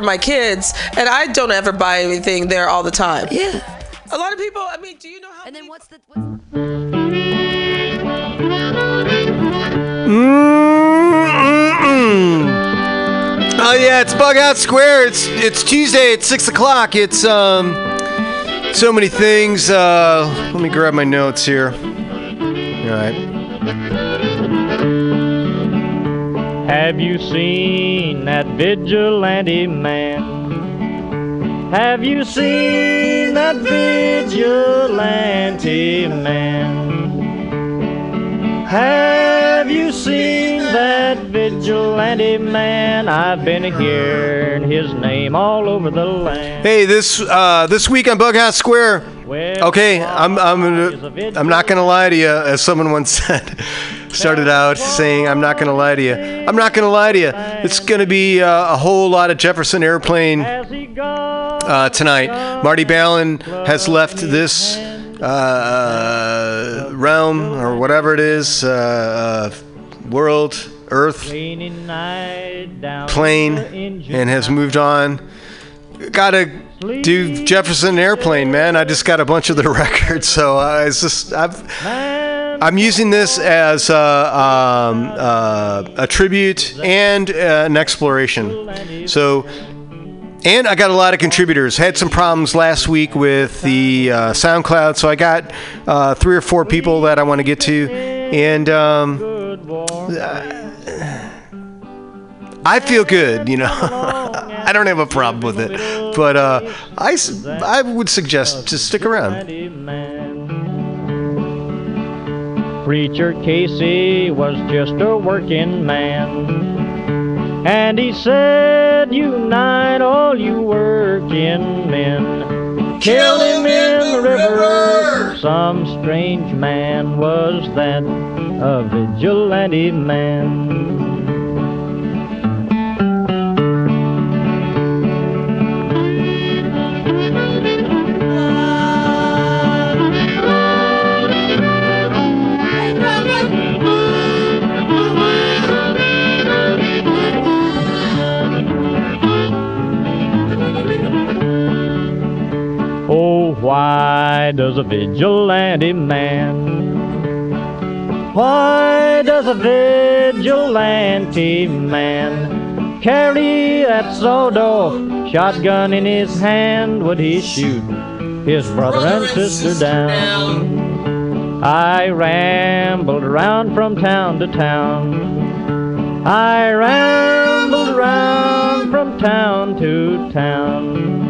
for my kids, and I don't ever buy anything there all the time. Yeah. A lot of people. I mean, do you know how? And then what's the? Mm-mm-mm. Oh yeah, it's Bughouse Square. It's it's Tuesday at six o'clock. It's um so many things. Uh, let me grab my notes here. All right. Have you seen that vigilante man? Have you seen that vigilante man? Have you seen that vigilante man? I've been hearing his name all over the land. Hey, this uh, this week on Bughouse Square. Okay, I'm I'm I'm not gonna lie to you, as someone once said. Started out saying, "I'm not gonna lie to you." I'm not gonna lie to you. It's gonna be uh, a whole lot of Jefferson Airplane uh, tonight. Marty Balin has left this uh, realm or whatever it is, uh, uh, world, Earth, plane, and has moved on. Gotta do Jefferson Airplane, man. I just got a bunch of the records, so uh, it's just I've. I'm using this as uh, um, uh, a tribute and uh, an exploration. So, and I got a lot of contributors. Had some problems last week with the uh, SoundCloud, so I got uh, three or four people that I want to get to, and um, I feel good. You know, I don't have a problem with it, but uh, I I would suggest to stick around. Preacher Casey was just a working man. And he said, Unite all you working men. Kill him in the river. Some strange man was that, a vigilante man. Why does a vigilante man? Why does a vigilante man carry that sawed-off oh, shotgun in his hand? Would he shoot his brother and sister down? I rambled around from town to town. I rambled around from town to town.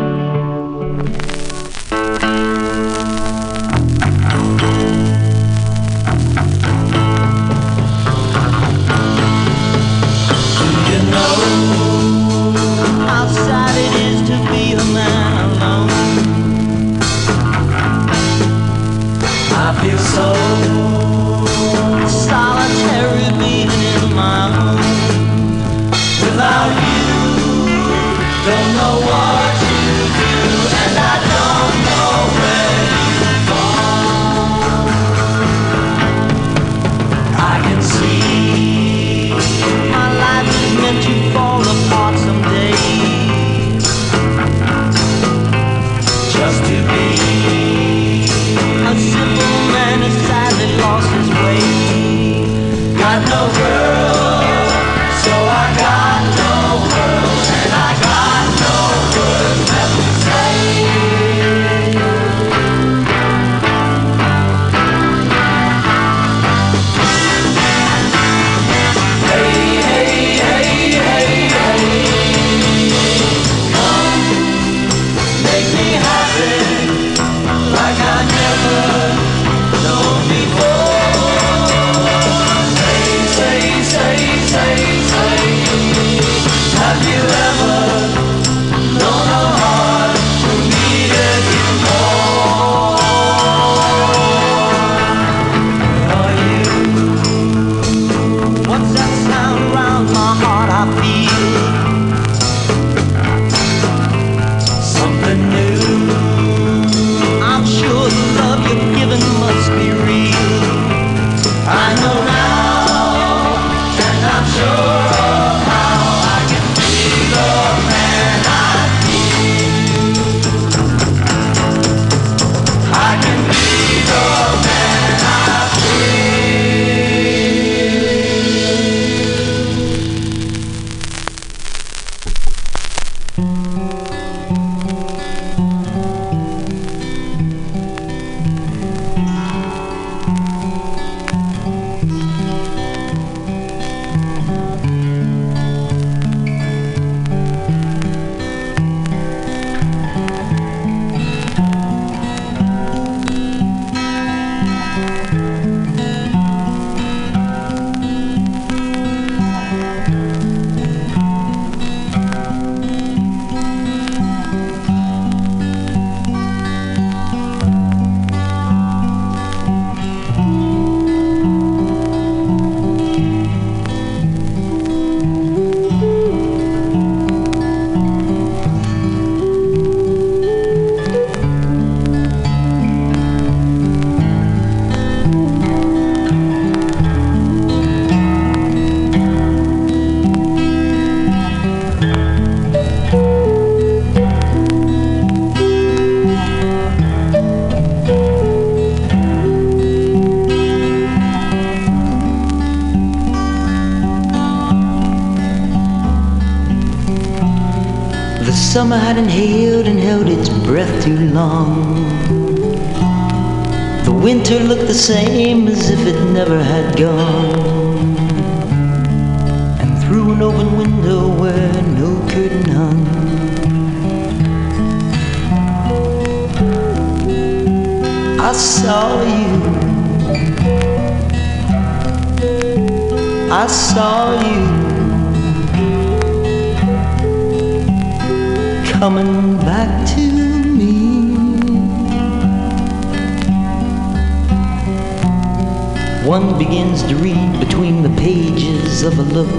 I feel so solitary being in my. Without you, don't know what One begins to read between the pages of a look,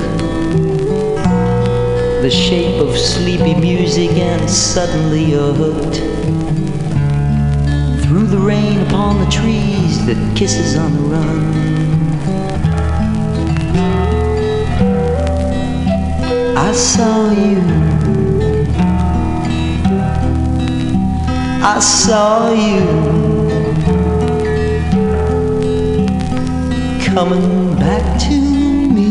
the shape of sleepy music, and suddenly you're hooked. Through the rain upon the trees that kisses on the run. I saw you. I saw you coming back to me.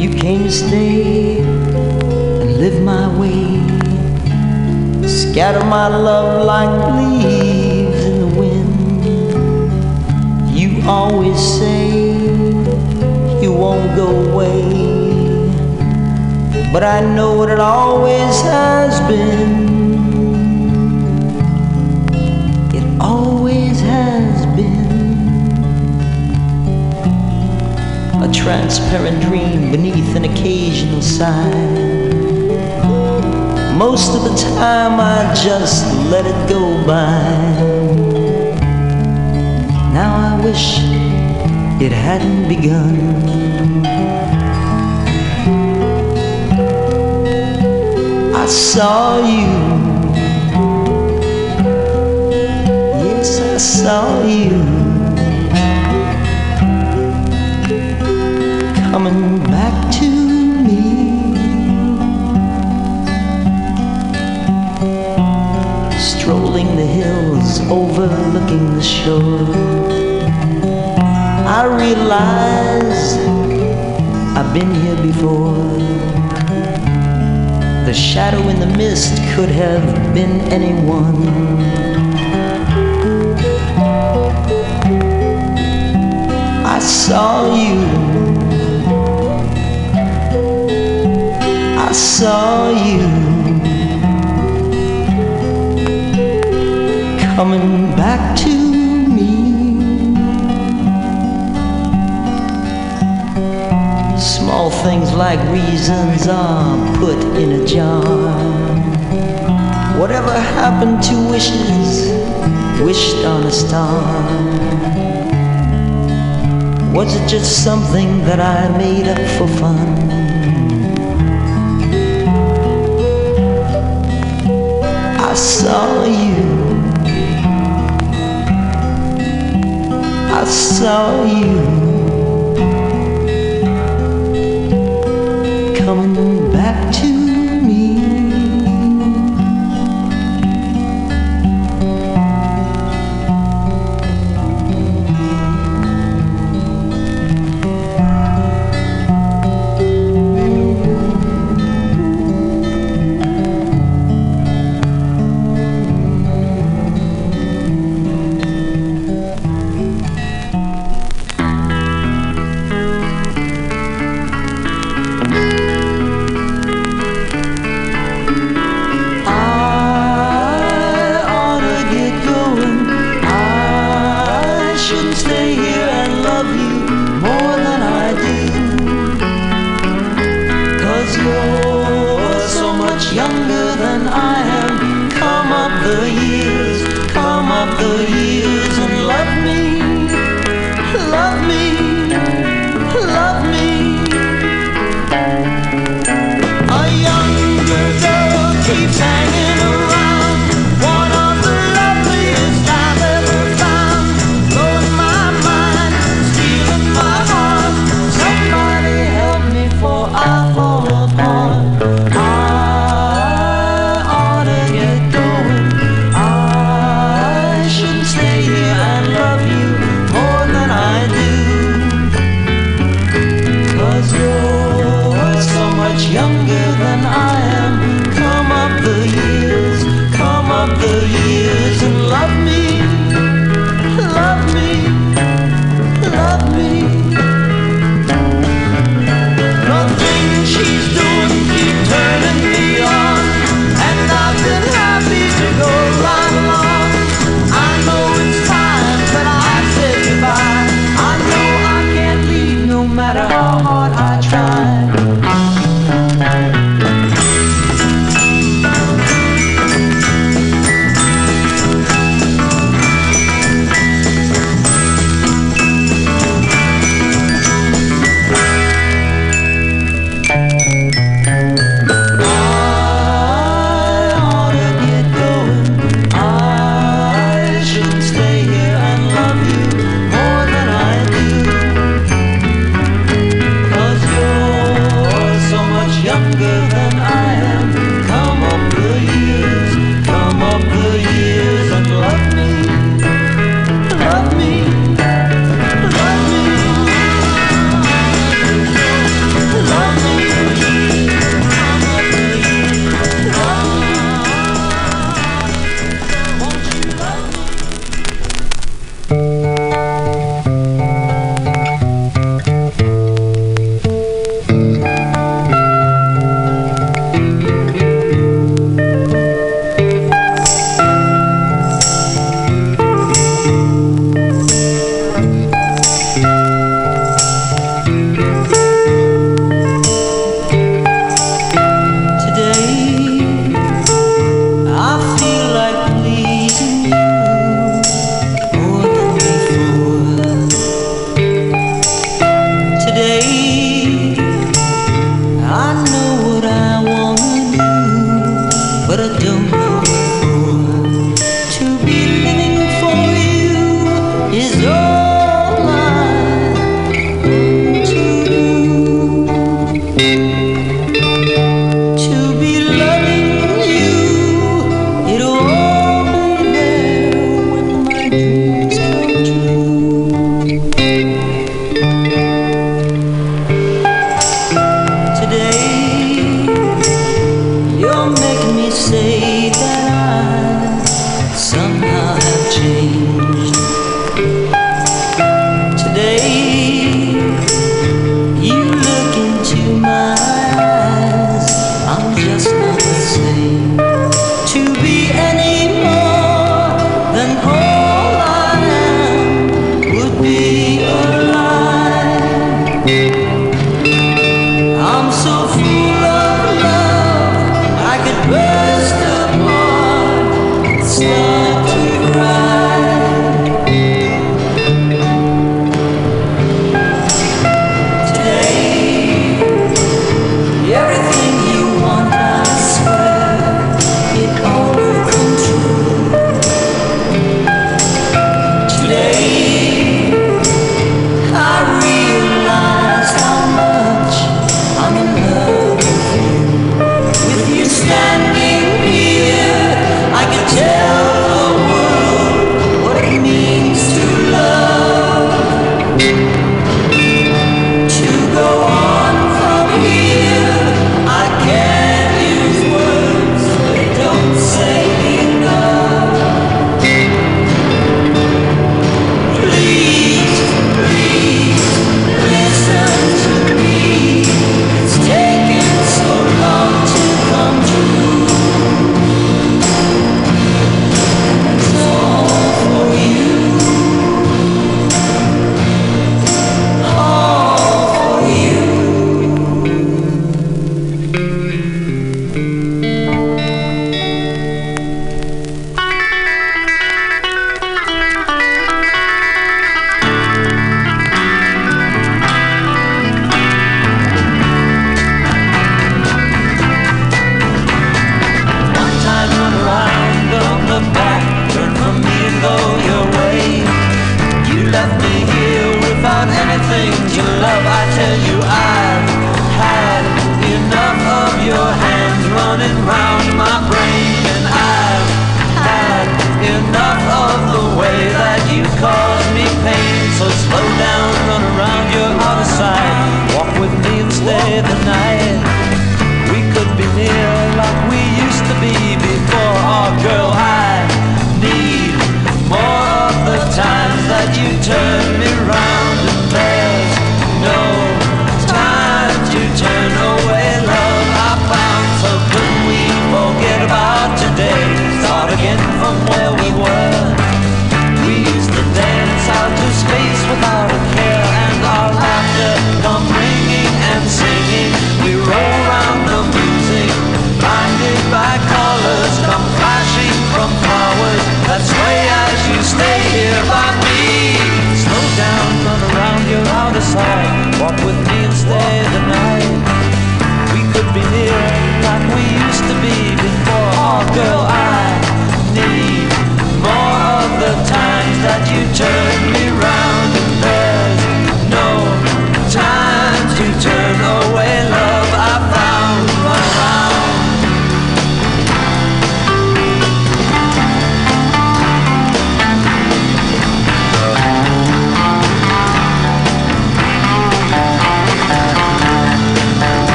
You came to stay and live my way, scatter my love like leaves in the wind. You always say you won't go away, but I know what it always has been. A transparent dream beneath an occasional sigh. Most of the time I just let it go by. Now I wish it hadn't begun. I saw you. Yes, I saw you. Coming back to me. Strolling the hills, overlooking the shore. I realize I've been here before. The shadow in the mist could have been anyone. I saw you. I saw you coming back to me. Small things like reasons are put in a jar. Whatever happened to wishes wished on a star? Was it just something that I made up for fun? I saw you. I saw you coming back to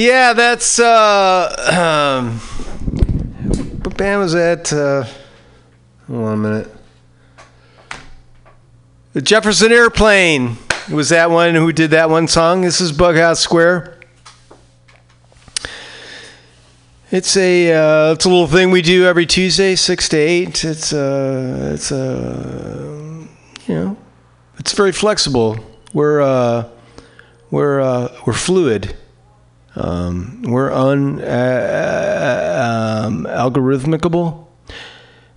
Yeah, that's uh um what band was that? Uh hold on a minute. The Jefferson Airplane was that one who did that one song. This is Bughouse Square. It's a uh, it's a little thing we do every Tuesday, six to eight. It's uh it's uh you know it's very flexible. We're uh we're uh, we're fluid. Um, we're un uh, um, algorithmicable.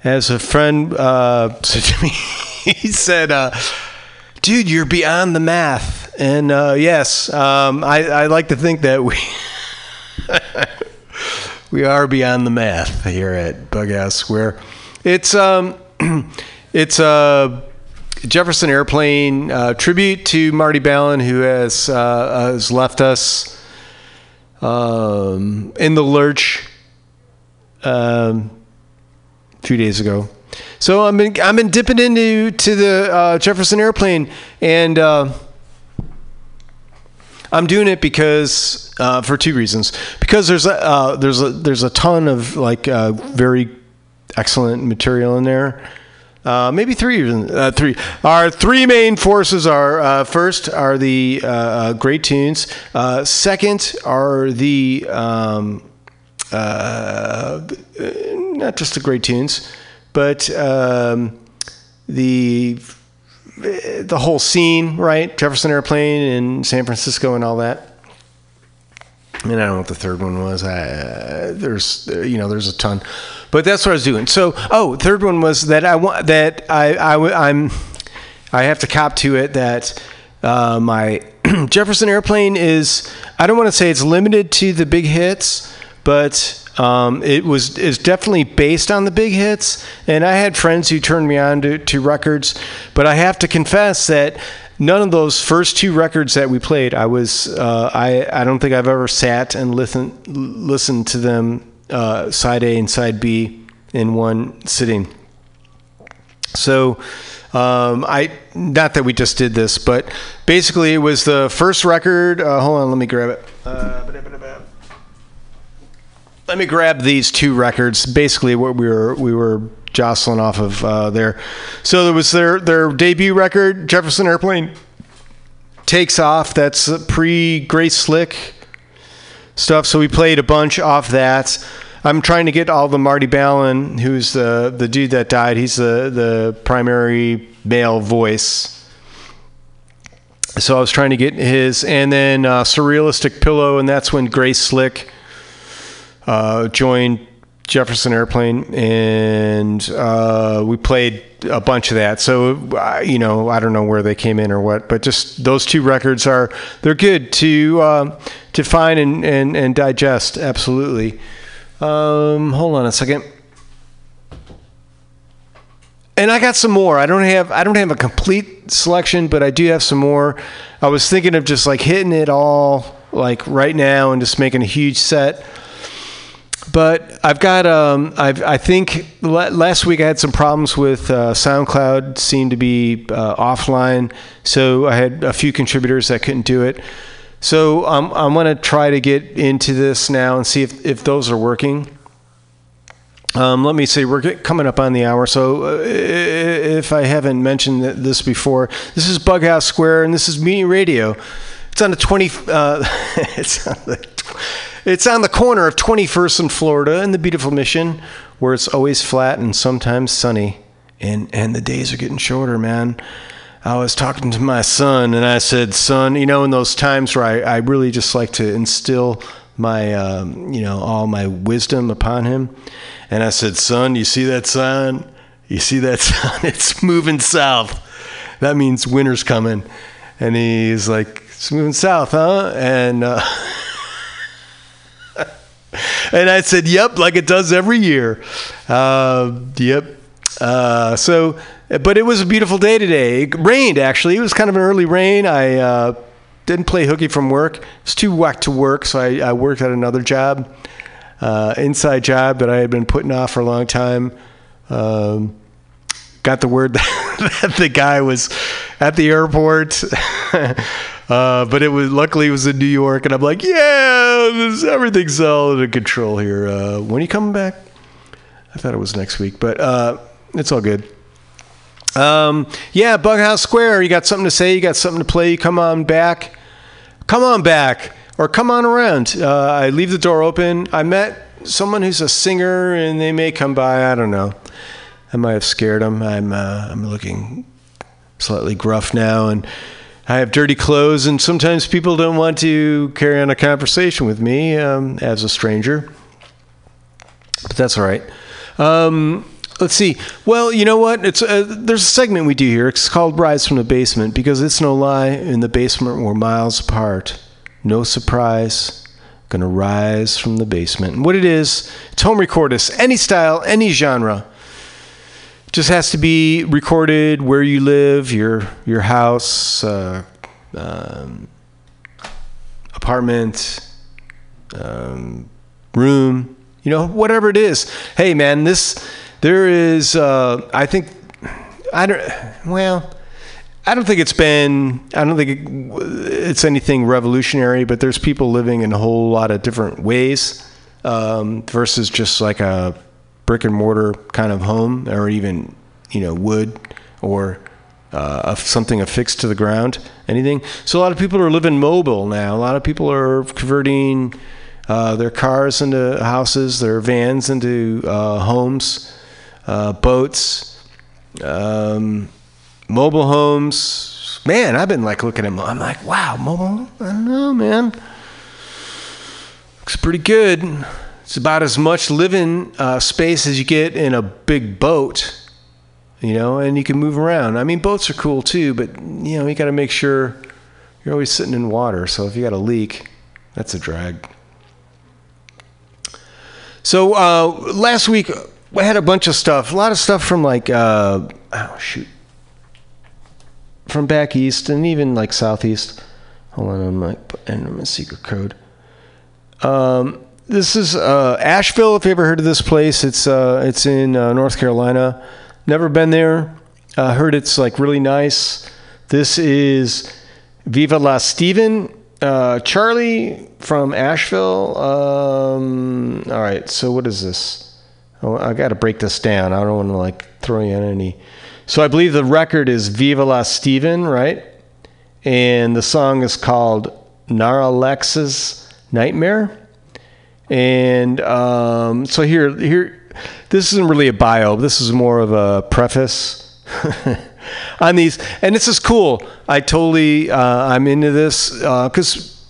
As a friend uh, said to me, he said, uh, "Dude, you're beyond the math." And uh, yes, um, I, I like to think that we we are beyond the math here at Bug Bughouse Square. It's um, it's a Jefferson Airplane uh, tribute to Marty Balin, who has uh, has left us um, in the lurch um, a few days ago. So I've been I've been dipping into to the uh, Jefferson Airplane, and uh, I'm doing it because uh, for two reasons. Because there's a uh, there's a there's a ton of like uh, very excellent material in there. Uh, maybe three reasons. Uh, three. Our three main forces are uh, first are the uh, uh, great tunes. Uh, second are the um, not just the great tunes, but um, the the whole scene, right? Jefferson Airplane in San Francisco and all that. And I don't know what the third one was. I, there's, you know, there's a ton, but that's what I was doing. So, oh, third one was that I want that I, I I'm I have to cop to it that uh, my Jefferson Airplane is I don't want to say it's limited to the big hits, but um, it was is definitely based on the big hits. And I had friends who turned me on to, to records, but I have to confess that none of those first two records that we played, I was uh, I I don't think I've ever sat and listened listened to them uh, side A and side B in one sitting. So, um, I not that we just did this, but basically it was the first record. Uh, hold on, let me grab it. Uh, let me grab these two records. Basically, what we were we were jostling off of uh, there. So there was their their debut record, Jefferson Airplane, takes off. That's pre Grace Slick stuff. So we played a bunch off that. I'm trying to get all the Marty Balin, who's the the dude that died. He's the the primary male voice. So I was trying to get his, and then uh, Surrealistic Pillow, and that's when Grace Slick uh, joined Jefferson Airplane, and uh, we played a bunch of that. So uh, you know, I don't know where they came in or what, but just those two records are they're good to uh, to find and, and and digest. Absolutely. Um, hold on a second. And I got some more. I don't have I don't have a complete selection, but I do have some more. I was thinking of just like hitting it all like right now and just making a huge set. But I've got um I've I think la- last week I had some problems with uh, SoundCloud seemed to be uh, offline, so I had a few contributors that couldn't do it. So um, I'm going to try to get into this now and see if, if those are working. Um, let me see, we're coming up on the hour. So, uh, if I haven't mentioned this before, this is Bughouse Square, and this is Mutiny Radio. It's on the 20. Uh, it's on the. It's on the corner of 21st and Florida in the beautiful Mission, where it's always flat and sometimes sunny, and and the days are getting shorter, man. I was talking to my son, and I said, "Son, you know, in those times where I, I really just like to instill my, um, you know, all my wisdom upon him." And I said, "Son, you see that sign? You see that sign? It's moving south. That means winter's coming." And he's like, "It's moving south, huh?" And uh, and I said, "Yep, like it does every year." Uh, yep. Uh, so, but it was a beautiful day today. It rained actually. It was kind of an early rain. I uh, didn't play hooky from work. It's too wet to work, so I, I worked at another job, uh, inside job that I had been putting off for a long time. Um, got the word that the guy was at the airport. Uh, but it was luckily it was in New York, and I'm like, yeah, this, everything's all under control here. Uh, when you coming back? I thought it was next week, but uh, it's all good. Um, yeah, Bughouse Square. You got something to say? You got something to play? You come on back. Come on back, or come on around. Uh, I leave the door open. I met someone who's a singer, and they may come by. I don't know. I might have scared them. I'm uh, I'm looking slightly gruff now, and I have dirty clothes, and sometimes people don't want to carry on a conversation with me um, as a stranger. But that's all right. Um, let's see. Well, you know what? It's uh, there's a segment we do here. It's called "Rise from the Basement" because it's no lie. In the basement, we're miles apart. No surprise. Gonna rise from the basement. And what it is, it's home recordist, any style, any genre just has to be recorded where you live, your your house, uh, um, apartment, um, room, you know, whatever it is. Hey, man, this there is. Uh, I think I don't. Well, I don't think it's been. I don't think it's anything revolutionary. But there's people living in a whole lot of different ways um, versus just like a brick and mortar kind of home, or even you know wood or uh, something affixed to the ground, anything. So a lot of people are living mobile now. A lot of people are converting uh, their cars into houses, their vans into uh, homes, uh, boats, um, mobile homes. Man, I've been like looking at. mo- I'm like, wow, mobile. I don't know, man. Looks pretty good. It's about as much living uh, space as you get in a big boat you know, and you can move around. I mean, boats are cool too, but you know, you got to make sure you're always sitting in water. So if you got a leak, that's a drag. So uh, last week we had a bunch of stuff, a lot of stuff from like, uh, oh shoot, from back east and even like southeast. Hold on, I'm like entering my secret code. Um, this is uh, Asheville. If you ever heard of this place, it's uh, it's in uh, North Carolina. Never been there. Uh, heard it's like really nice. This is Viva La Steven. Uh, Charlie from Asheville. Um, all right, so what is this? Oh, I got to break this down. I don't want to like throw you in any. So I believe the record is Viva La Steven, right? And the song is called Naralex's Nightmare. And um, so here, here, this isn't really a bio. This is more of a preface on these, and this is cool. I totally, uh, I'm into this because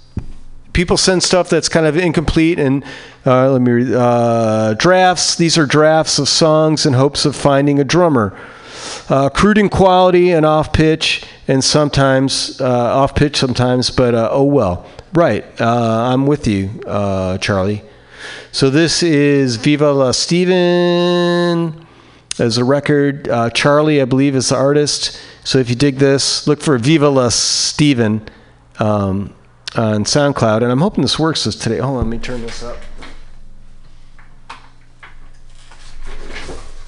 people send stuff that's kind of incomplete and uh, let me read uh, drafts. These are drafts of songs in hopes of finding a drummer. Uh, crude in quality and off pitch, and sometimes uh, off pitch sometimes, but uh, oh well. Right, uh, I'm with you, uh, Charlie. So this is Viva La Steven as a record. Uh, Charlie, I believe, is the artist. So if you dig this, look for Viva La Steven um, on SoundCloud. And I'm hoping this works this today. Hold on, let me turn this up.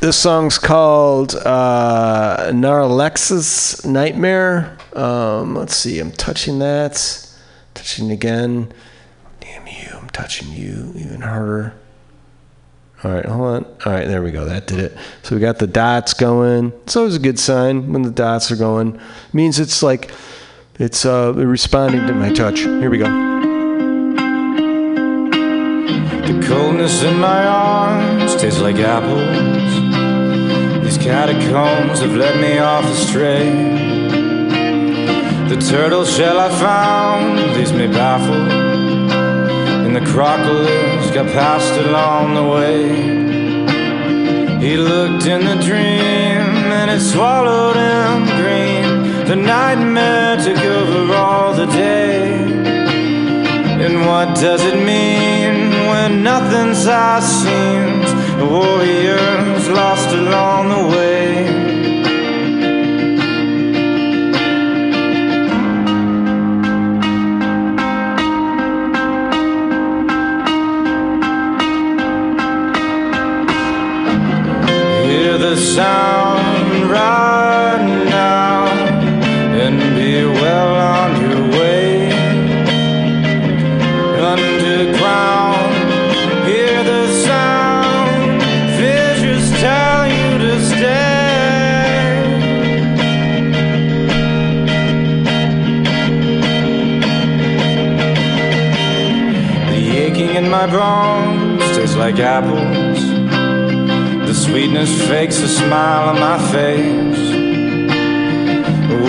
This song's called uh, Naralex's Nightmare. Um, let's see, I'm touching that. Touching again. Touching you even harder. All right, hold on. All right, there we go. That did it. So we got the dots going. It's always a good sign when the dots are going. means it's like it's uh, responding to my touch. Here we go. The coldness in my arms tastes like apples. These catacombs have led me off astray. The turtle shell I found leaves me baffled. The crocodiles got passed along the way. He looked in the dream and it swallowed him green. The nightmare took over all the day. And what does it mean when nothing's as seems? The warriors lost along the way. hear the sound right now and be well on your way. Underground, hear the sound, fissures tell you to stay. The aching in my bones tastes like apples Sweetness fakes a smile on my face.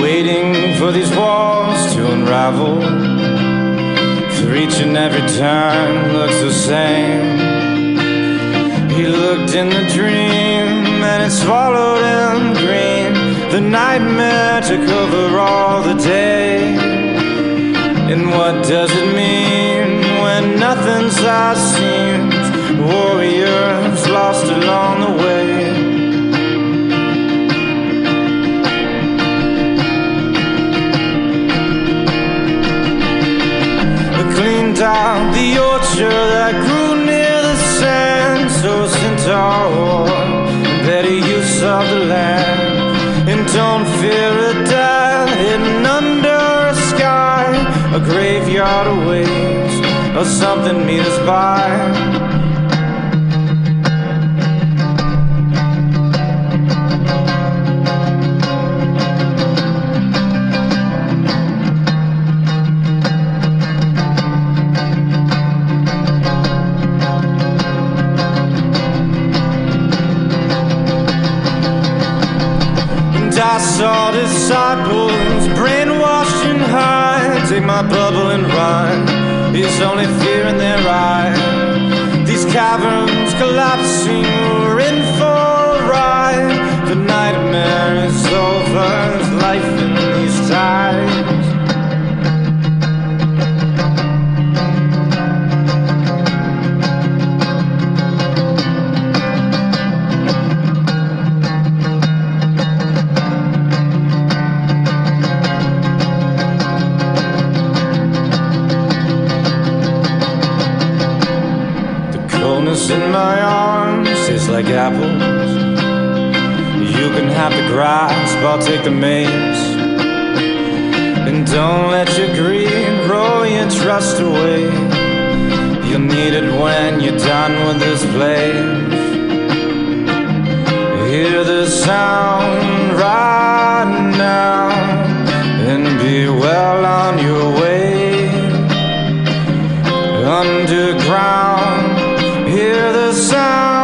Waiting for these walls to unravel. For each and every turn looks the same. He looked in the dream and it swallowed him green. The nightmare took over all the day. And what does it mean when nothing's seems? Out the orchard that grew near the sand, so centaur, better use of the land, and don't fear a death hidden under a sky, a graveyard awaits, or something meet us by. Bubble and run. It's only fear in their eye. These caverns collapsing, grasp, I'll take the maze. And don't let your greed roll your trust away. You'll need it when you're done with this place. Hear the sound right now and be well on your way underground. Hear the sound,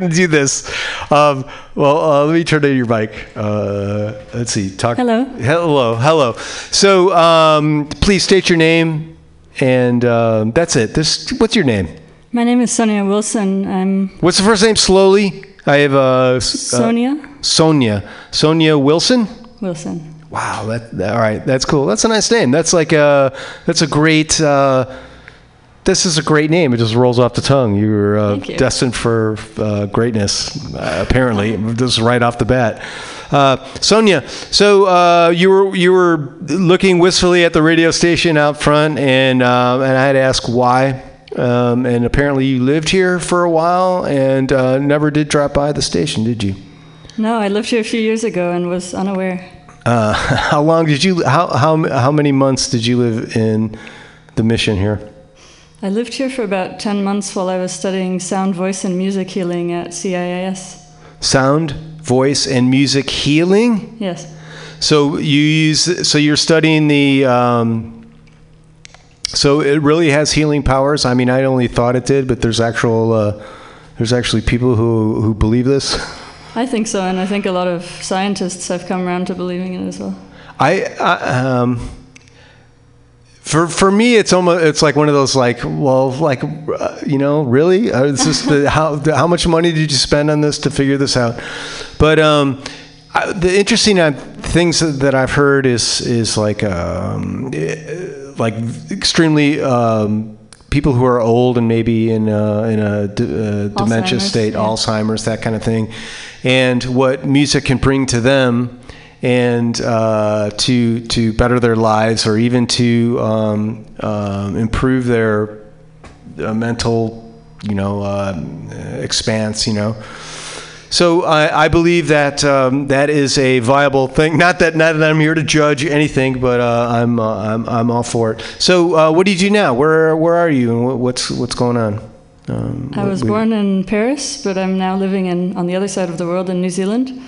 we're gonna do this. Um, well, uh, let me turn on your mic. Uh, let's see. Talk. Hello. Hello. Hello. So, um, please state your name, and um, that's it. This. What's your name? My name is Sonia Wilson. I'm What's the first name? Slowly. I have uh, uh, Sonia Sonia. Sonia Wilson. Wilson. Wow. That, that- all right. That's cool. That's a nice name. That's like a. That's a great. This is a great name. It just rolls off the tongue. You're uh, you. destined for uh, greatness, uh, apparently, just right off the bat. Uh, Sonia, so uh, you were you were looking wistfully at the radio station out front, and uh, and I had to ask why. Um, and apparently, you lived here for a while and uh, never did drop by the station, did you? No, I lived here a few years ago and was unaware. Uh, how long did you? How how how many months did you live in the mission here? I lived here for about 10 months while I was studying sound, voice, and music healing at CIIS. Sound, voice, and music healing. Yes. So you use. So you're studying the. Um, so it really has healing powers. I mean, I only thought it did, but there's actual. Uh, there's actually people who who believe this. I think so, and I think a lot of scientists have come around to believing it as well. I, I um, for for me, it's almost it's like one of those like well like uh, you know really uh, it's just the, how the, how much money did you spend on this to figure this out? But um, I, the interesting uh, things that I've heard is is like um, eh, like extremely. Um, People who are old and maybe in a, in a d- uh, dementia state, yeah. Alzheimer's, that kind of thing, and what music can bring to them, and uh, to to better their lives or even to um, um, improve their uh, mental, you know, um, expanse, you know. So I, I believe that um, that is a viable thing. Not that not that I'm here to judge anything, but uh, I'm, uh, I'm I'm all for it. So uh, what do you do now? Where where are you and what's what's going on? Um, I was we- born in Paris, but I'm now living in, on the other side of the world in New Zealand.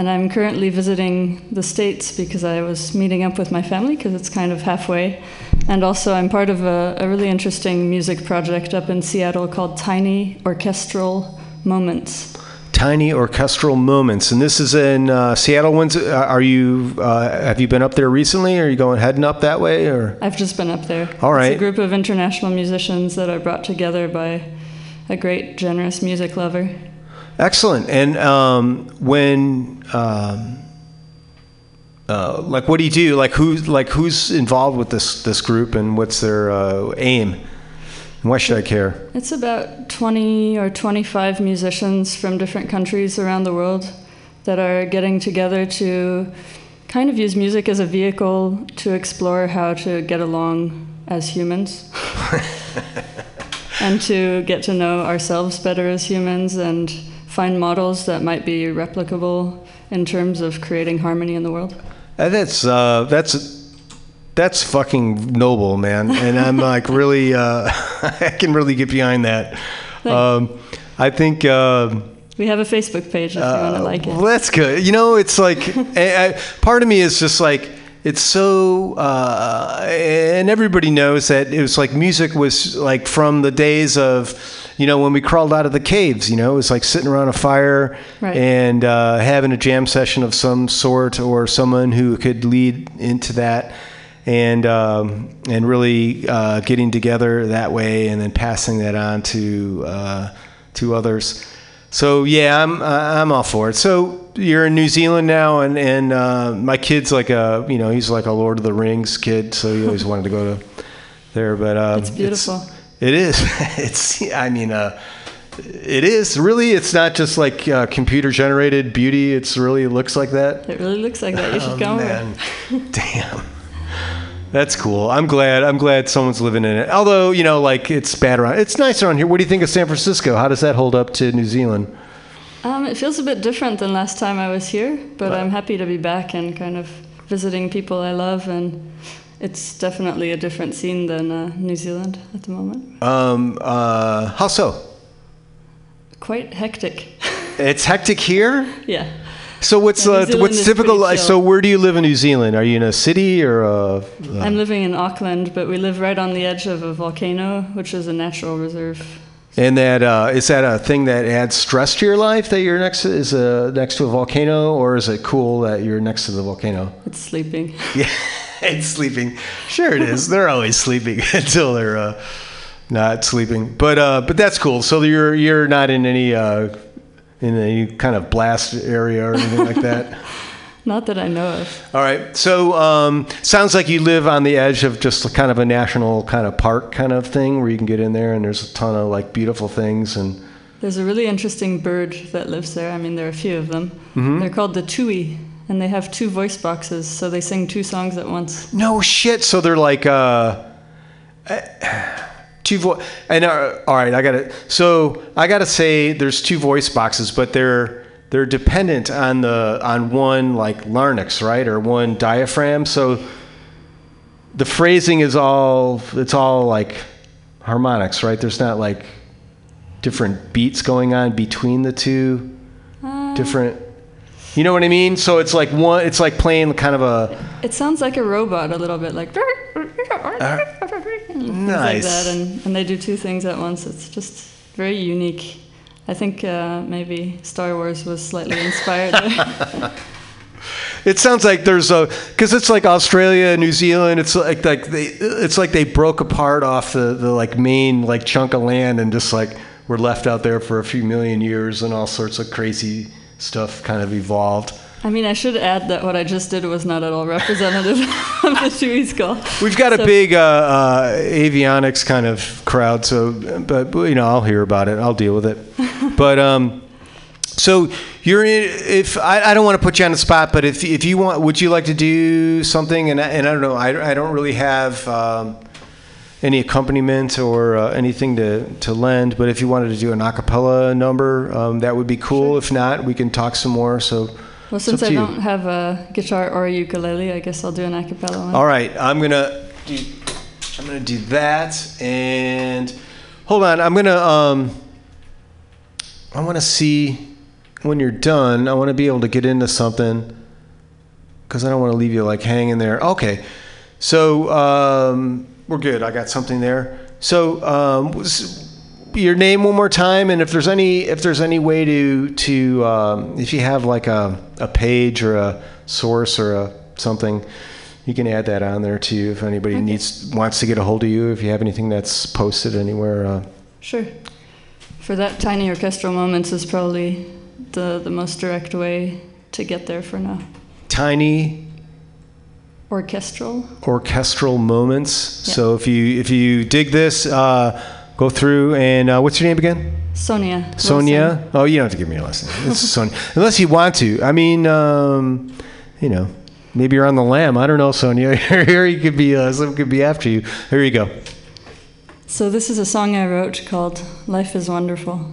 And I'm currently visiting the States because I was meeting up with my family because it's kind of halfway. And also, I'm part of a, a really interesting music project up in Seattle called Tiny Orchestral Moments. Tiny orchestral moments, and this is in uh, Seattle. When's uh, are you? Uh, have you been up there recently? Or are you going heading up that way? Or I've just been up there. All right. It's a group of international musicians that are brought together by a great, generous music lover. Excellent. And um, when, um, uh, like, what do you do? Like, who's like who's involved with this this group, and what's their uh, aim? And why should I care? It's about 20 or 25 musicians from different countries around the world that are getting together to kind of use music as a vehicle to explore how to get along as humans and to get to know ourselves better as humans and find models that might be replicable in terms of creating harmony in the world. Uh, that's uh, that's that's fucking noble, man. And I'm like really, uh, I can really get behind that. Um, I think. um We have a Facebook page if you want to like it. Well, that's good. You know, it's like I, I, part of me is just like it's so, uh, and everybody knows that it was like music was like from the days of, you know, when we crawled out of the caves. You know, it was like sitting around a fire Right. and uh, having a jam session of some sort, or someone who could lead into that. And um, and really uh, getting together that way, and then passing that on to uh, to others. So yeah, I'm I'm all for it. So you're in New Zealand now, and and uh, my kid's like a you know he's like a Lord of the Rings kid, so he always wanted to go to there. But um, It's beautiful. It is. it's I mean, uh, it is really. It's not just like uh, computer generated beauty. It's really it looks like that. It really looks like that. You should Oh, come over. man. Damn. That's cool. I'm glad. I'm glad someone's living in it. Although you know, like it's bad around. It's nice around here. What do you think of San Francisco? How does that hold up to New Zealand? Um, it feels a bit different than last time I was here, but I'm happy to be back and kind of visiting people I love and it's definitely a different scene than uh, New Zealand at the moment. Um, uh, how so? Quite hectic. It's hectic here. yeah. So what's Yeah, uh, what's typical? like. So where do you live in New Zealand? Are you in a city or a? I'm living in Auckland, but we live right on the edge of a volcano, which is a natural reserve. And that uh, is that a thing that adds stress to your life that you're next to is uh, next to a volcano, or is it cool that you're next to the volcano? It's sleeping. Yeah, it's sleeping. Sure, it is. they're always sleeping until they're uh, not sleeping. But uh, but that's cool. So you're you're not in any uh, in any kind of blast area or anything like that. Not that I know of. All right. So um, sounds like you live on the edge of just kind of a national kind of park kind of thing where you can get in there and there's a ton of like beautiful things and There's a really interesting bird that lives there. I mean, there are a few of them. Mm-hmm. They're called the tui, and they have two voice boxes, so they sing two songs at once. no shit. So they're like uh, eh, two vo- and uh, all right. I got to So I got to say there's two voice boxes, but they're they're dependent on the on one like larynx, right, or one diaphragm. So the phrasing is all it's all like harmonics, right? There's not like different beats going on between the two different you know what I mean? So it's like one it's like playing kind of a It sounds like a robot a little bit, like things nice. like that, and, and they do two things at once. It's just very unique. I think uh, maybe Star Wars was slightly inspired. It sounds like there's a because it's like Australia, New Zealand. It's like like they it's like they broke apart off the the like main like chunk of land and just like were left out there for a few million years and all sorts of crazy stuff kind of evolved. I mean, I should add that what I just did was not at all representative of the Tui skull. We've got a big uh, uh, avionics kind of crowd, so but, but, you know I'll hear about it. I'll deal with it. but um, so you're in, if I, I don't want to put you on the spot, but if if you want, would you like to do something? And I, and I don't know, I, I don't really have um, any accompaniment or uh, anything to to lend. But if you wanted to do an a cappella number, um, that would be cool. If not, we can talk some more. So. Well, since I you. don't have a guitar or a ukulele, I guess I'll do an a cappella one. All right, I'm gonna do. I'm gonna do that, and hold on. I'm gonna. Um, I want to see when you're done. I want to be able to get into something because I don't want to leave you like hanging there. Okay, so um, we're good. I got something there. So um, your name one more time, and if there's any if there's any way to to um, if you have like a a page or a source or a something, you can add that on there too. If anybody needs wants to get a hold of you, if you have anything that's posted anywhere. Uh, Sure. For that, Tiny Orchestral Moments is probably the, the most direct way to get there for now. tiny Orchestral? orchestral moments. Yeah. So if you if you dig this, uh, go through and uh, what's your name again? Sonia. Sonia. Oh, you don't have to give me a lesson. It's Sonia, unless you want to. I mean, um, you know, maybe you're on the lam. I don't know, Sonia. Here you could be. Uh, someone could be after you. Here you go. So, this is a song I wrote called Life is Wonderful.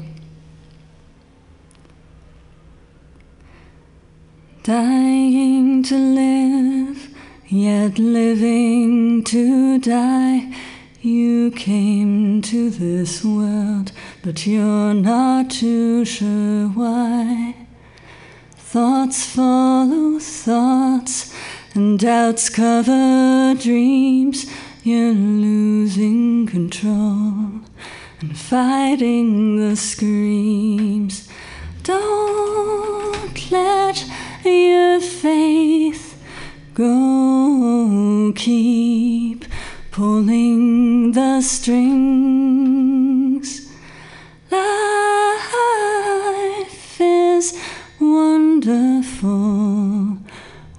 Dying to live, yet living to die. You came to this world, but you're not too sure why. Thoughts follow thoughts, and doubts cover dreams. You're losing control and fighting the screams. Don't let your faith go. Keep pulling the strings. Life is wonderful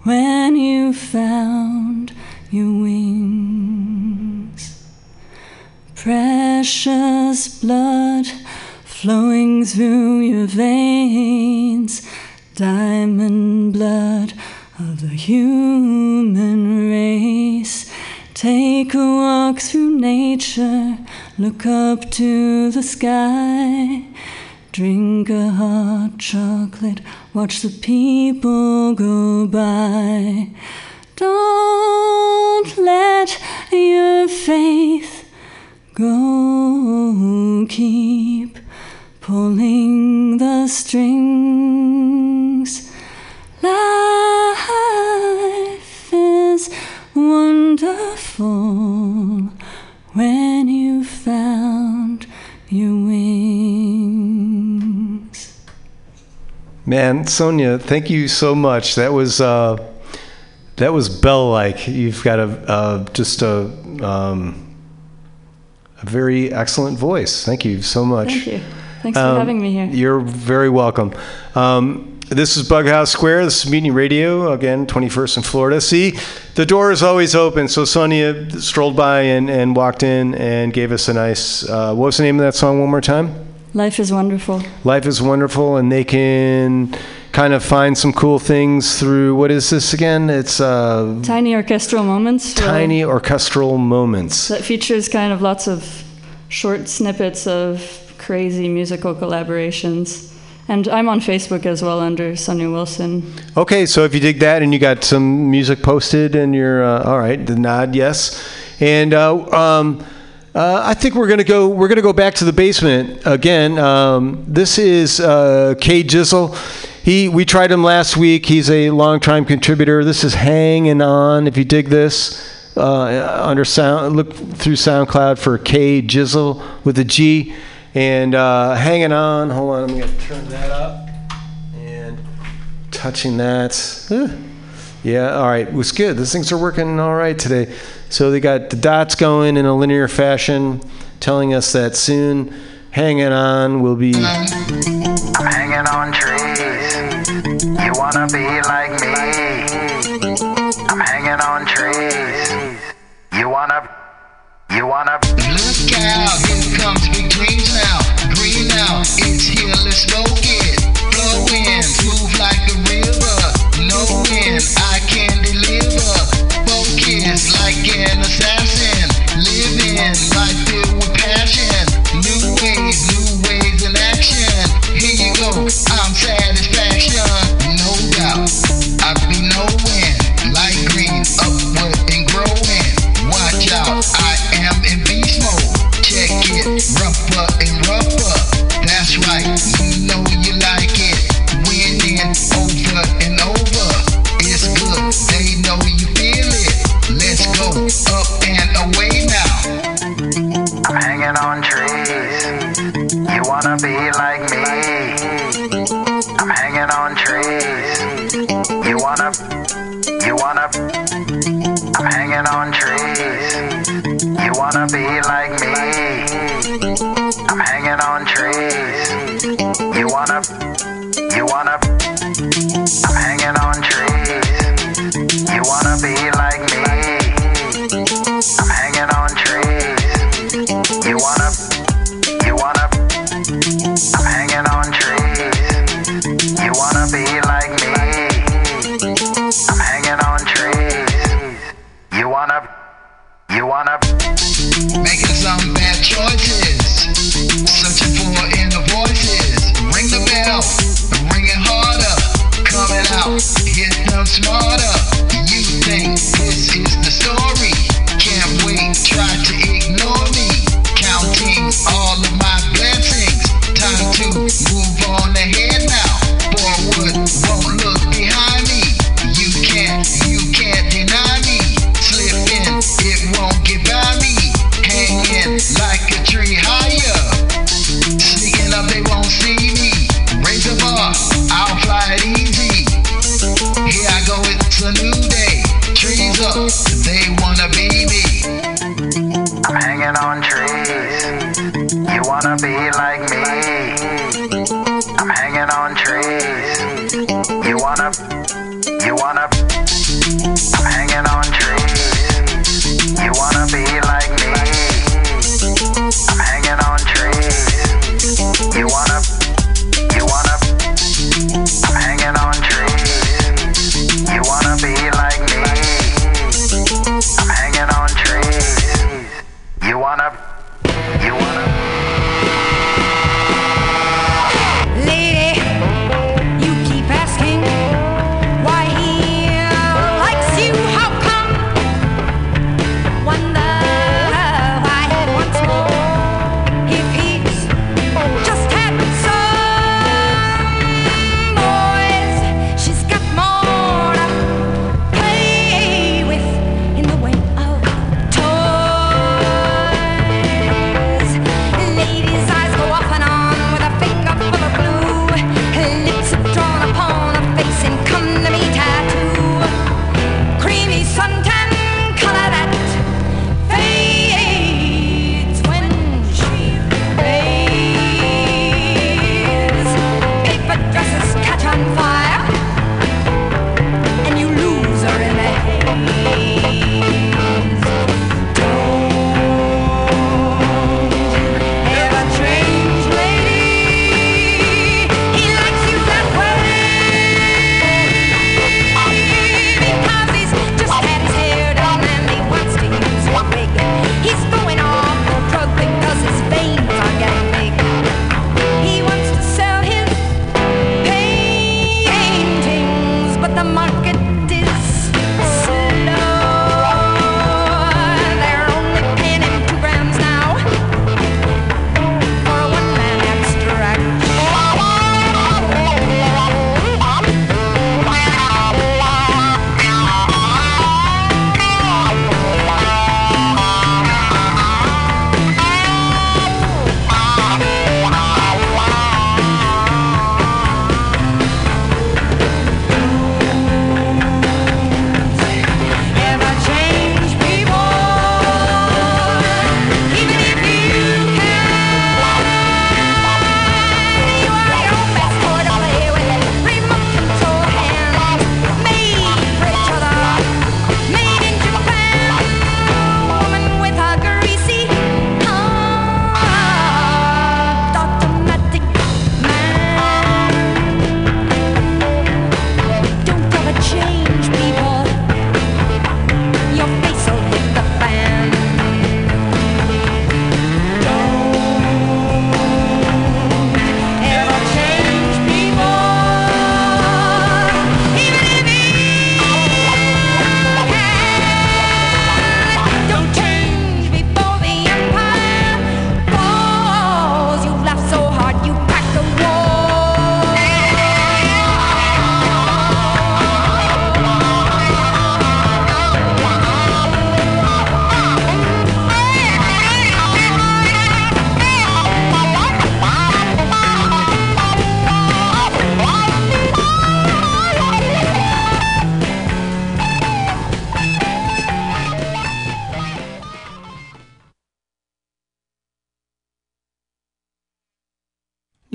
when you found your wings. Precious blood flowing through your veins, diamond blood of the human race. Take a walk through nature, look up to the sky. Drink a hot chocolate, watch the people go by. Don't let your faith. Go keep pulling the strings. Life wonderful when you found your wings. Man, Sonia, thank you so much. That was uh, that was bell-like. You've got a uh, just a um, a very excellent voice. Thank you so much. Thank you. Thanks for Um, having me here. You're very welcome. Um, this is Bughouse Square. This is Mutiny Radio, again, 21st in Florida. See, the door is always open. So Sonia strolled by and, and walked in and gave us a nice, uh, what was the name of that song one more time? Life is wonderful. Life is Wonderful. And they can kind of find some cool things through, what is this again? It's uh, Tiny orchestral moments. Tiny Orchestral Moments. that features kind of lots of short snippets of crazy musical collaborations. And I'm on Facebook as well under Sonia Wilson. Okay, so if you dig that and you got some music posted and you're uh, all right, the nod, yes. And uh, um, uh, I think we're gonna go. We're gonna go back to the basement again. Um, this is uh, Kay Jizzle. He we tried him last week. He's a long-time contributor. This is hanging on. If you dig this. Uh, under sound, look through SoundCloud for K Jizzle with a G, and uh, hanging on. Hold on, I'm gonna turn that up and touching that. Eh. Yeah, all right, was good. These things are working all right today. So they got the dots going in a linear fashion, telling us that soon hanging on will be. I'm hanging on trees. You wanna be like me? I'm hanging on trees. You wanna, you wanna. Here, now. On trees. You wanna be like me? I'm hanging on trees. You wanna, you wanna. I'm hanging on trees. You wanna be like me? I'm hanging on trees. You wanna,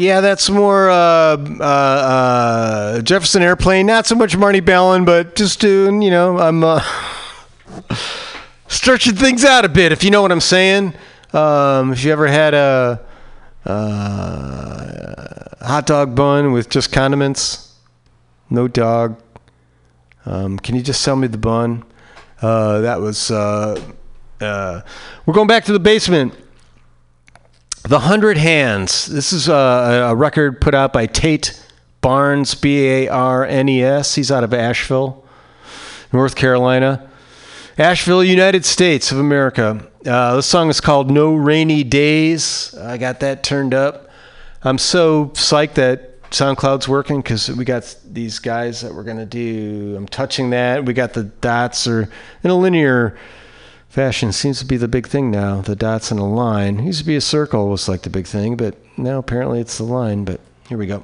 Yeah, that's more uh, uh, uh, Jefferson Airplane. Not so much Marty Balin, but just doing, you know, I'm uh, stretching things out a bit, if you know what I'm saying. Um, if you ever had a uh, hot dog bun with just condiments, no dog, um, can you just sell me the bun? Uh, that was. We're going back to the basement. The Hundred Hands. This is a, a record put out by Tate Barnes, B A R N E S. He's out of Asheville, North Carolina. Asheville, United States of America. Uh, this song is called No Rainy Days. I got that turned up. I'm so psyched that SoundCloud's working because we got these guys that we're going to do. I'm touching that. We got the dots or in a linear fashion seems to be the big thing now. The dots in a line. It used to be a circle was like the big thing, but now apparently it's the line. But here we go.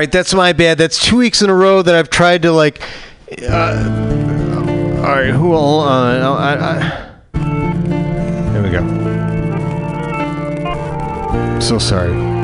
Right, that's my bad. That's two weeks in a row that I've tried to like. Uh, all right, who will? Uh, I, I, here we go. So sorry.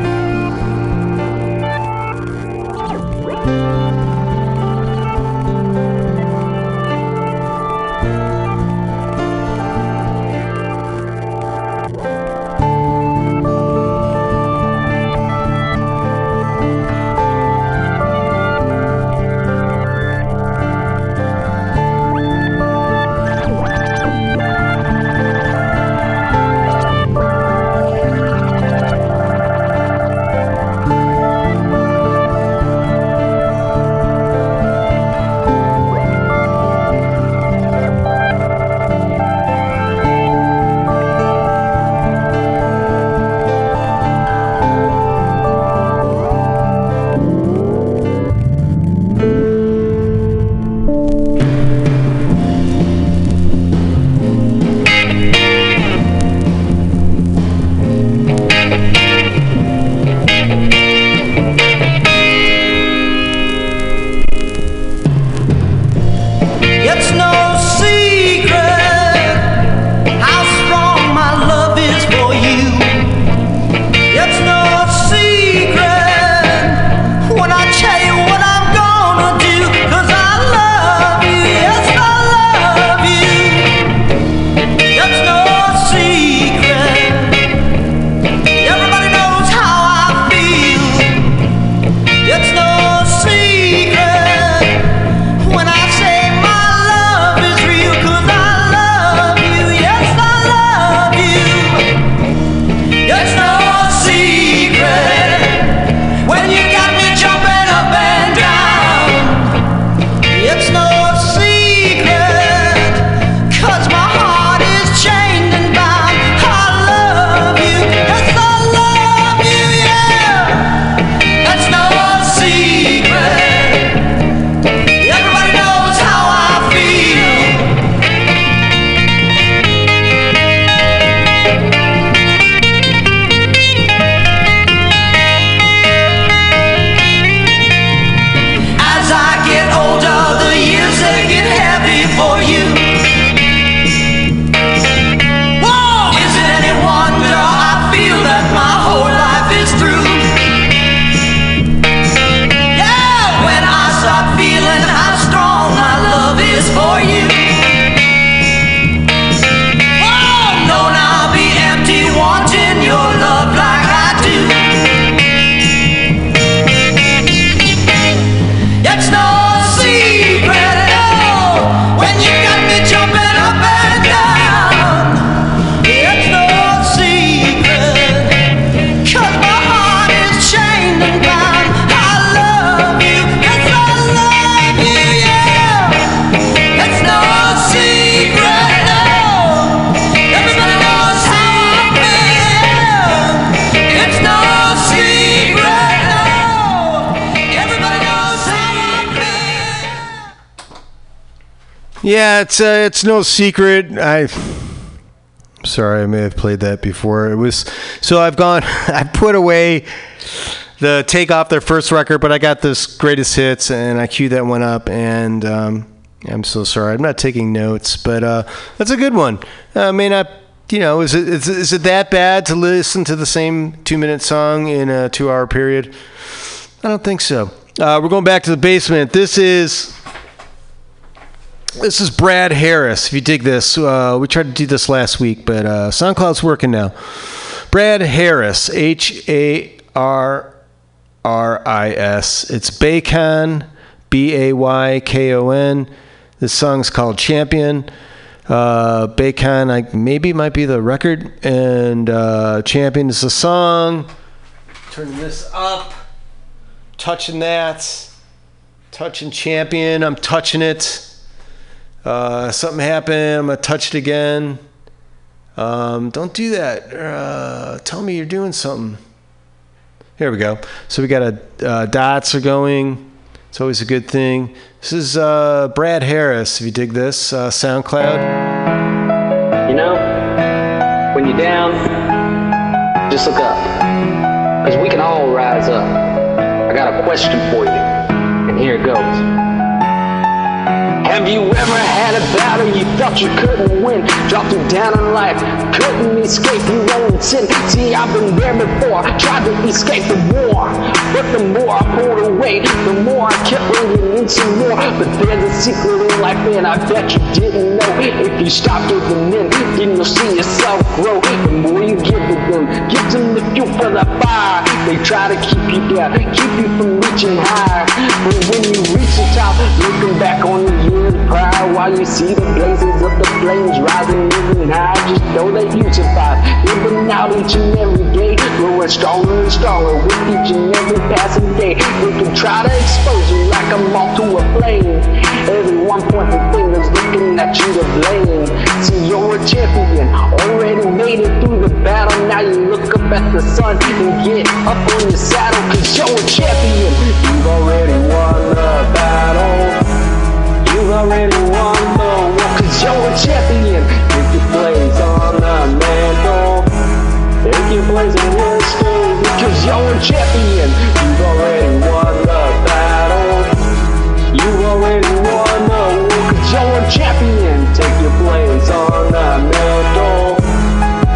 Yeah, it's uh, it's no secret. I sorry, I may have played that before. It was so I've gone. I put away the take off their first record, but I got this greatest hits, and I queued that one up. And um, I'm so sorry, I'm not taking notes, but uh, that's a good one. I may not. You know, is it is, is it that bad to listen to the same two minute song in a two hour period? I don't think so. Uh, we're going back to the basement. This is this is Brad Harris. If you dig this, uh, we tried to do this last week, but uh, SoundCloud's working now. Brad Harris, H A R R I S. It's Baycon, B A Y K O N. This song's called Champion. Uh, Baycon, I maybe might be the record, and uh, Champion is the song. Turning this up, touching that, touching Champion. I'm touching it. Uh, something happened. I'm gonna touch it again. Um, don't do that. Uh, tell me you're doing something. Here we go. So we got a uh, dots are going. It's always a good thing. This is uh, Brad Harris. If you dig this, uh, SoundCloud. You know, when you're down, just look up. Because we can all rise up. I got a question for you, and here it goes. Have you ever had a battle you thought you couldn't win? Dropped you down in life, couldn't escape your own sin. See, I've been there before, tried to escape the war. But the more I pulled away, the more I kept bringing in some more. But there's a secret in life, and I bet you didn't know. If you stop giving in, then you'll see yourself grow. The more you give to them, give them the fuel for the fire. They try to keep you down, keep you from reaching higher. But when you reach the top, looking back on the prior, while you see the blazes of the flames rising even high, just know that you survive. Living out each and every day, growing stronger and stronger with each and every passing day. They can try to expose you like a moth to a flame. Everyone pointing fingers, looking at you to blame. See, you're a champion, already made it through the battle. Now you look up at the sun and get up on your saddle, cause you're a champion. You've already won the battle. You've already won war, cause you're a champion. Take your place on the mantle. Take your place in history, because you're a champion. You've already won the battle. You've already won war, cause you're a champion. Take your place on the mantle.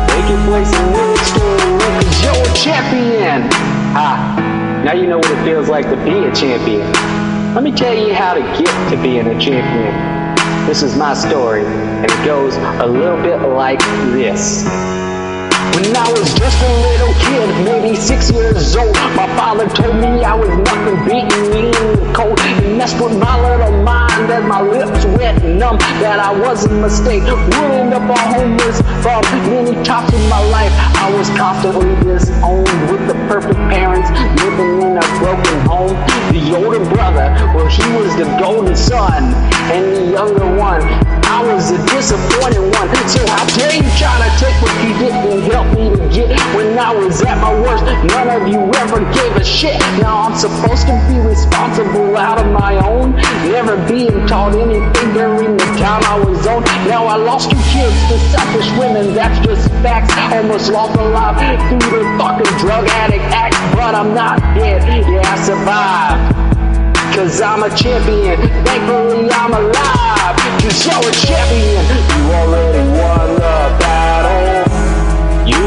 Take your place in history, cause you're a champion. Ah, now you know what it feels like to be a champion. Let me tell you how to get to being a champion. This is my story, and it goes a little bit like this. When I was just a little kid, maybe six years old, my father told me I was nothing beating me in the cold. And that's with my little mind as my lips wet and numb, that I was a mistake. Ruined up all homeless from many times in my life. I was constantly disowned shit. Now I'm supposed to be responsible out of my own. Never being taught anything during the time I was on. Now I lost two kids to selfish women, that's just facts. Almost lost a life through the fucking drug addict act, but I'm not dead. Yeah, I survived. Cause I'm a champion, thankfully I'm alive. Cause you're a champion, you already won battle.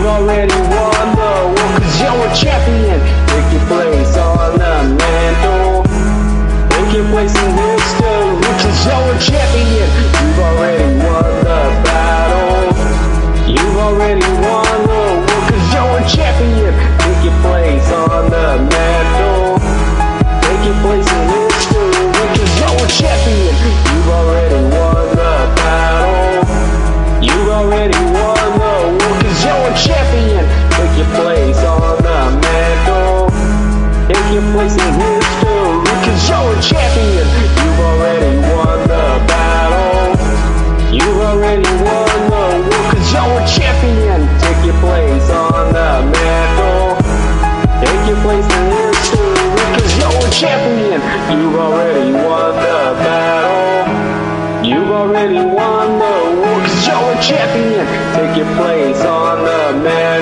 You've already won the war, cause you're a champion. Take your place on the mantle. Take your place in history, cause you're a champion. You've already won the battle. You've already won the war, cause you're a champion. Take your place on the mantle. Take your place in history, cause you're a champion. You've already place on the mantle. Take your place in history, cause you're a champion. You've already won the battle. You've already won the war, cause you're a champion. Take your place on the mantle. Take your place in history, cause you're a champion. You've already won the battle. You've already won the war, cause you're a champion. Take your place on the mantle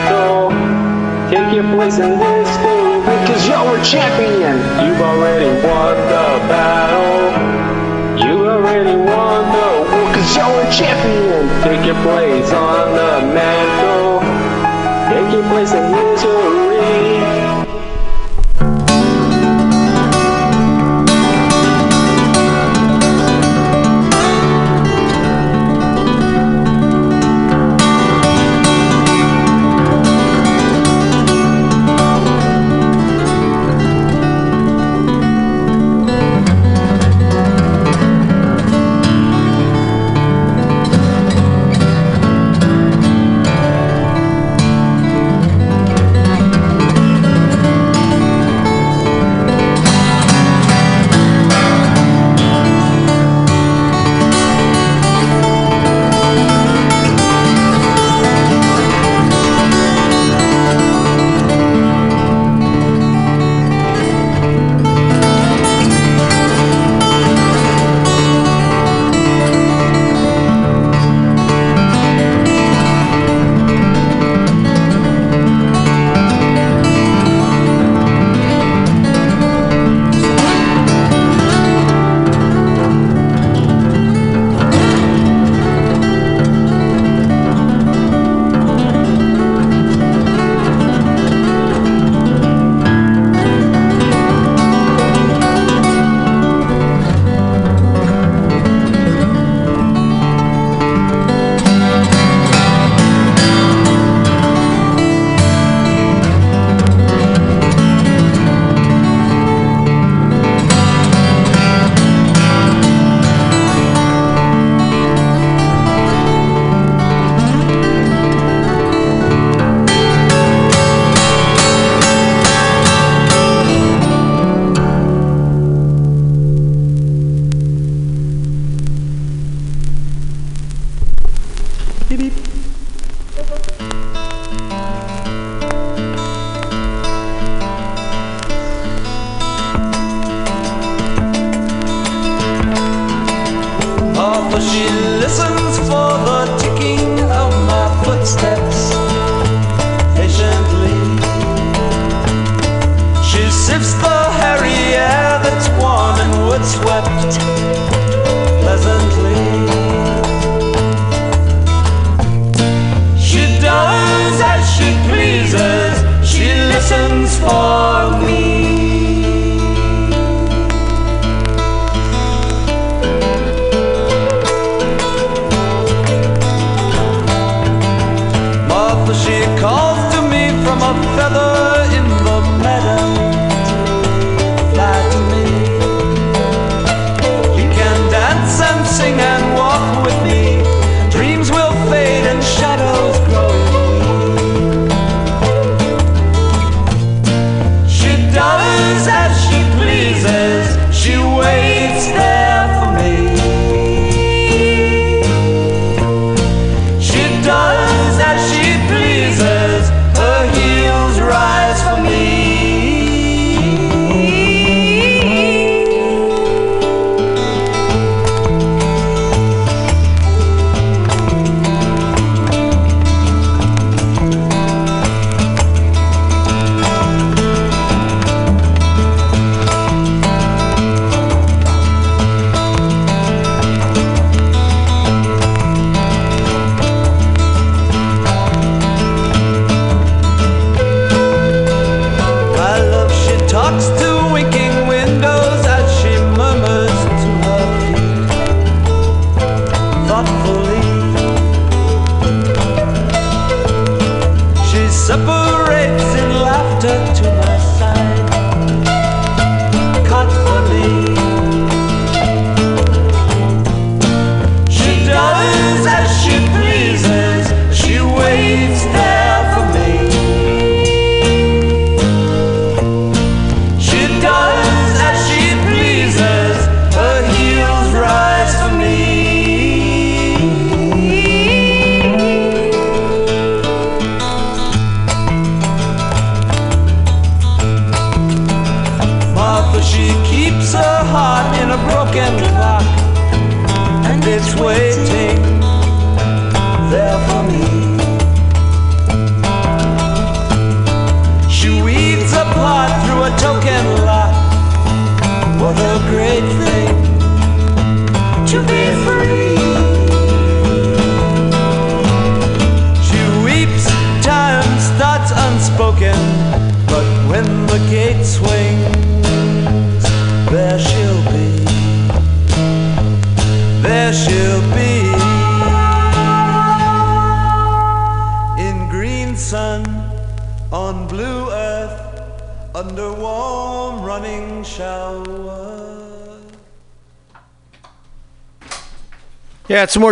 in this thing because you're a champion. You've already won the battle. You already won the war because you're a champion. Take your place on the mantle. Take your place in history.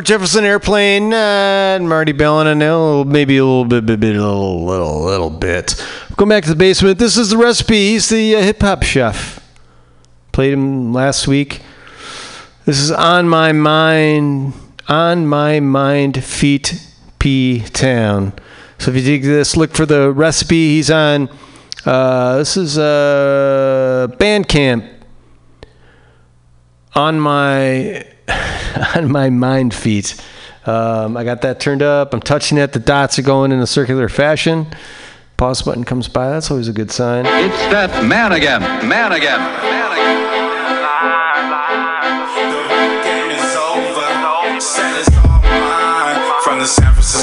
Jefferson Airplane uh, and Marty Bellin and a little, maybe a little bit, bit, bit, a little, little, little bit. Going back to the basement. This is the recipe. He's the uh, hip hop chef. Played him last week. This is on my mind, on my mind, feet, P town. So if you dig this, look for the recipe. He's on. Uh, this is a uh, Bandcamp. On my on my mind feet. Um, I got that turned up. I'm touching it. The dots are going in a circular fashion. Pause button comes by. That's always a good sign. It's that man again, man again, man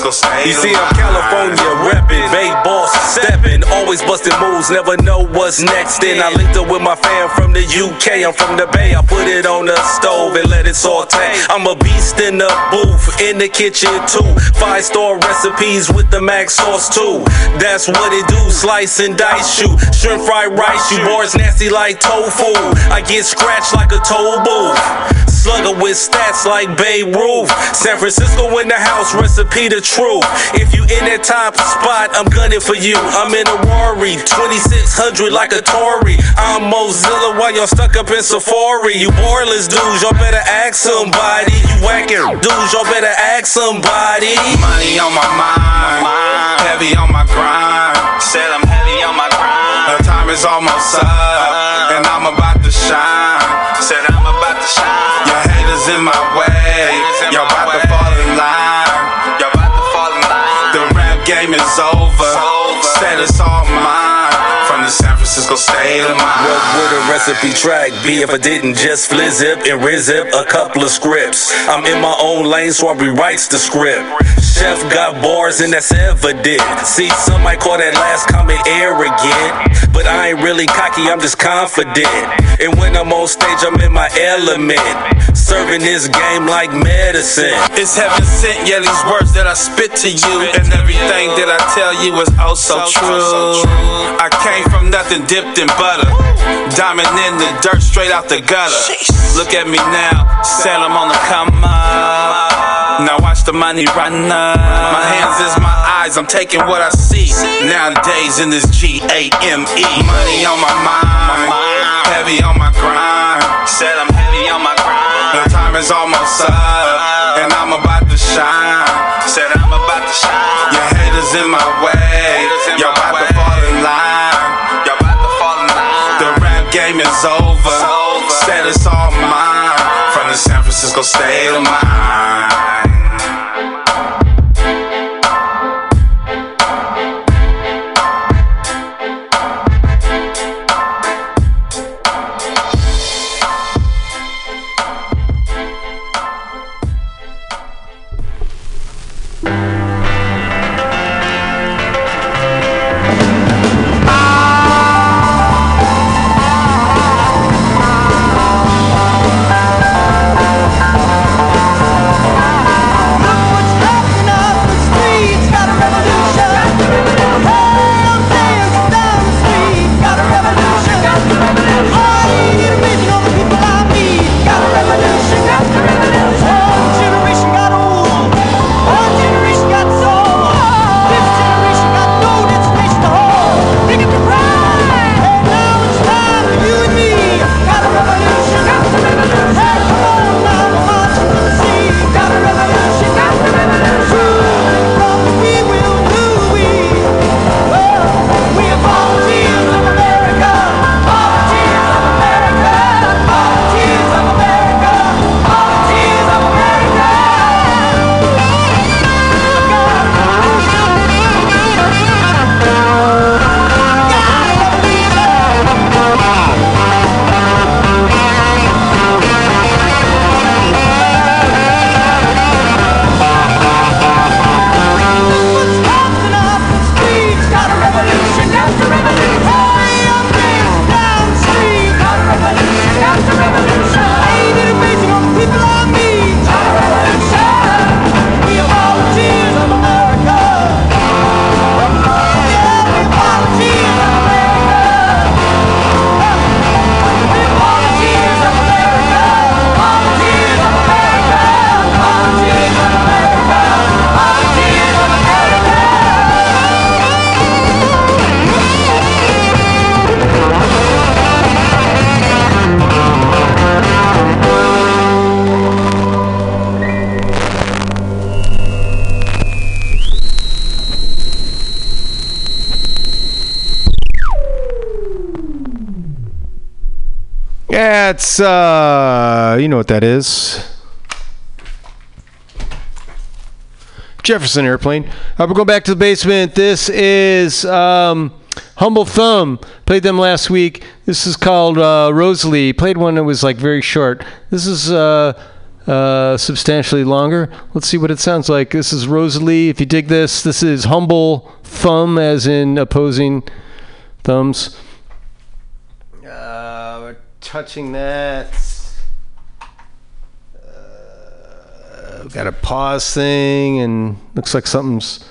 You see, I'm California reppin', Bay boss steppin', always bustin' moves, never know what's next. Then I linked up with my fam from the UK, I'm from the Bay. I put it on the stove and let it saute. I'm a beast in the booth, in the kitchen too. Five star recipes with the mac sauce too. That's what it do, slice and dice you. Shrimp fried rice, you boys nasty like tofu. I get scratched like a toe booth. Slugger with stats like Babe Ruth. San Francisco in the house, recipe the truth. If you in that top spot, I'm gunning for you. I'm in a Rory, 2600 like a Tory. I'm Mozilla while y'all stuck up in Safari. You boreless dudes, y'all better ask somebody. You whacking dudes, y'all better ask somebody. Money on my mind, heavy on my grind. Said I'm heavy on my grind. The time is almost up, and I'm about to shine. Said I'm about to shine. Your haters in my way, y'all about to fall in line. Y'all about to fall in line. The rap game is over. Said it's all mine. From the San Francisco state of mind. What would a recipe track be if I didn't just flizzip and rizip a couple of scripts? I'm in my own lane, so I rewrites the script. Chef got bars and that's evident. See, some might call that last comment arrogant, but I ain't really cocky, I'm just confident. And when I'm on stage, I'm in my element, serving this game like medicine. It's heaven sent, yeah, these words that I spit to you. And everything that I tell you is oh so true. I came from nothing dipped in butter. Diamond in the dirt, straight out the gutter. Look at me now, said I'm on the come up. Now watch the money run up. My hands is my eyes, I'm taking what I see. Nowadays in this G A M E. Money on my mind, heavy on my grind. Said I'm heavy on my grind. The time is almost up, and I'm about to shine. Said I'm about to shine. Your haters in my way, y'all about to fall in line. Is over. Said it's all mine. From the San Francisco state of mind. You know what that is. Jefferson Airplane. Uh, we're going back to the basement. This is um, Humble Thumb. Played them last week. This is called uh, Rosalie. Played one that was like very short. This is uh, uh, substantially longer. Let's see what it sounds like. This is Rosalie. If you dig this, this is Humble Thumb, as in opposing thumbs. Uh, we're touching that. Uh, we got a pause thing, and looks like something's.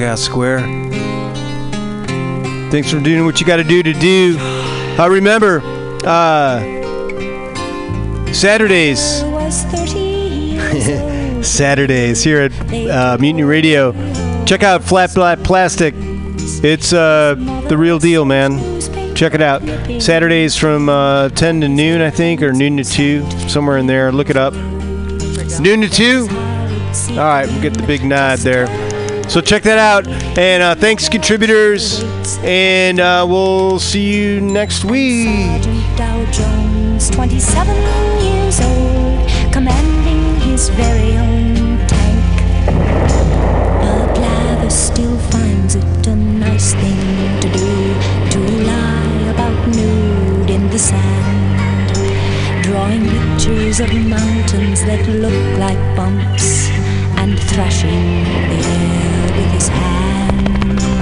This has been Bug Out Square. Thanks for doing what you got to do to do. Uh, remember, uh, Saturdays. was 30 years old. Saturdays here at uh, Mutiny Radio. Check out Flat Black Plastic. It's uh, the real deal, man. Check it out. Saturdays from uh, 10 to noon, I think, or noon to 2, somewhere in there. Look it up. Noon to 2? All right, we'll get the big nod there. So check that out. And uh, thanks, contributors. And uh, we'll see you next week. Sergeant Dow Jones, 27 years old, commanding his very own tank. But Lather still finds it a nice thing to do to lie about nude in the sand, drawing pictures of mountains that look like bumps and thrashing the air with his hands.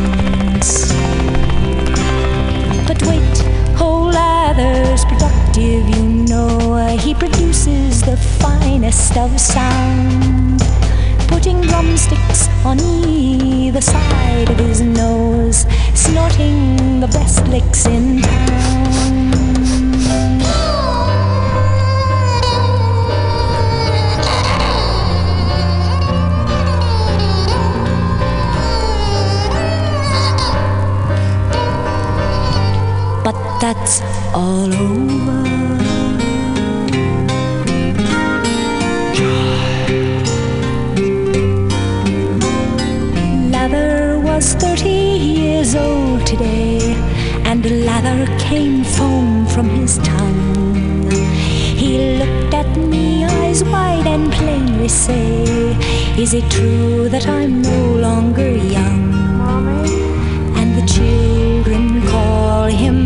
But wait, whole lather's productive, you know. He produces the finest of sound, putting drumsticks on either side of his nose, snorting the best licks in town. That's all over. Lather was 30 years old today, and lather came foam from his tongue. He looked at me, eyes wide, and plainly say, Is it true that I'm no longer young? And the children call him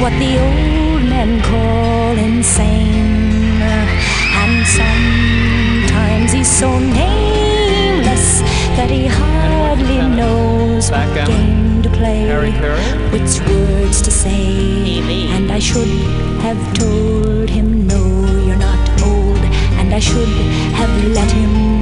what the old men call insane. And sometimes he's so nameless that he hardly knows what game to play, which words to say. And I should have told him, No, you're not old, and I should have let him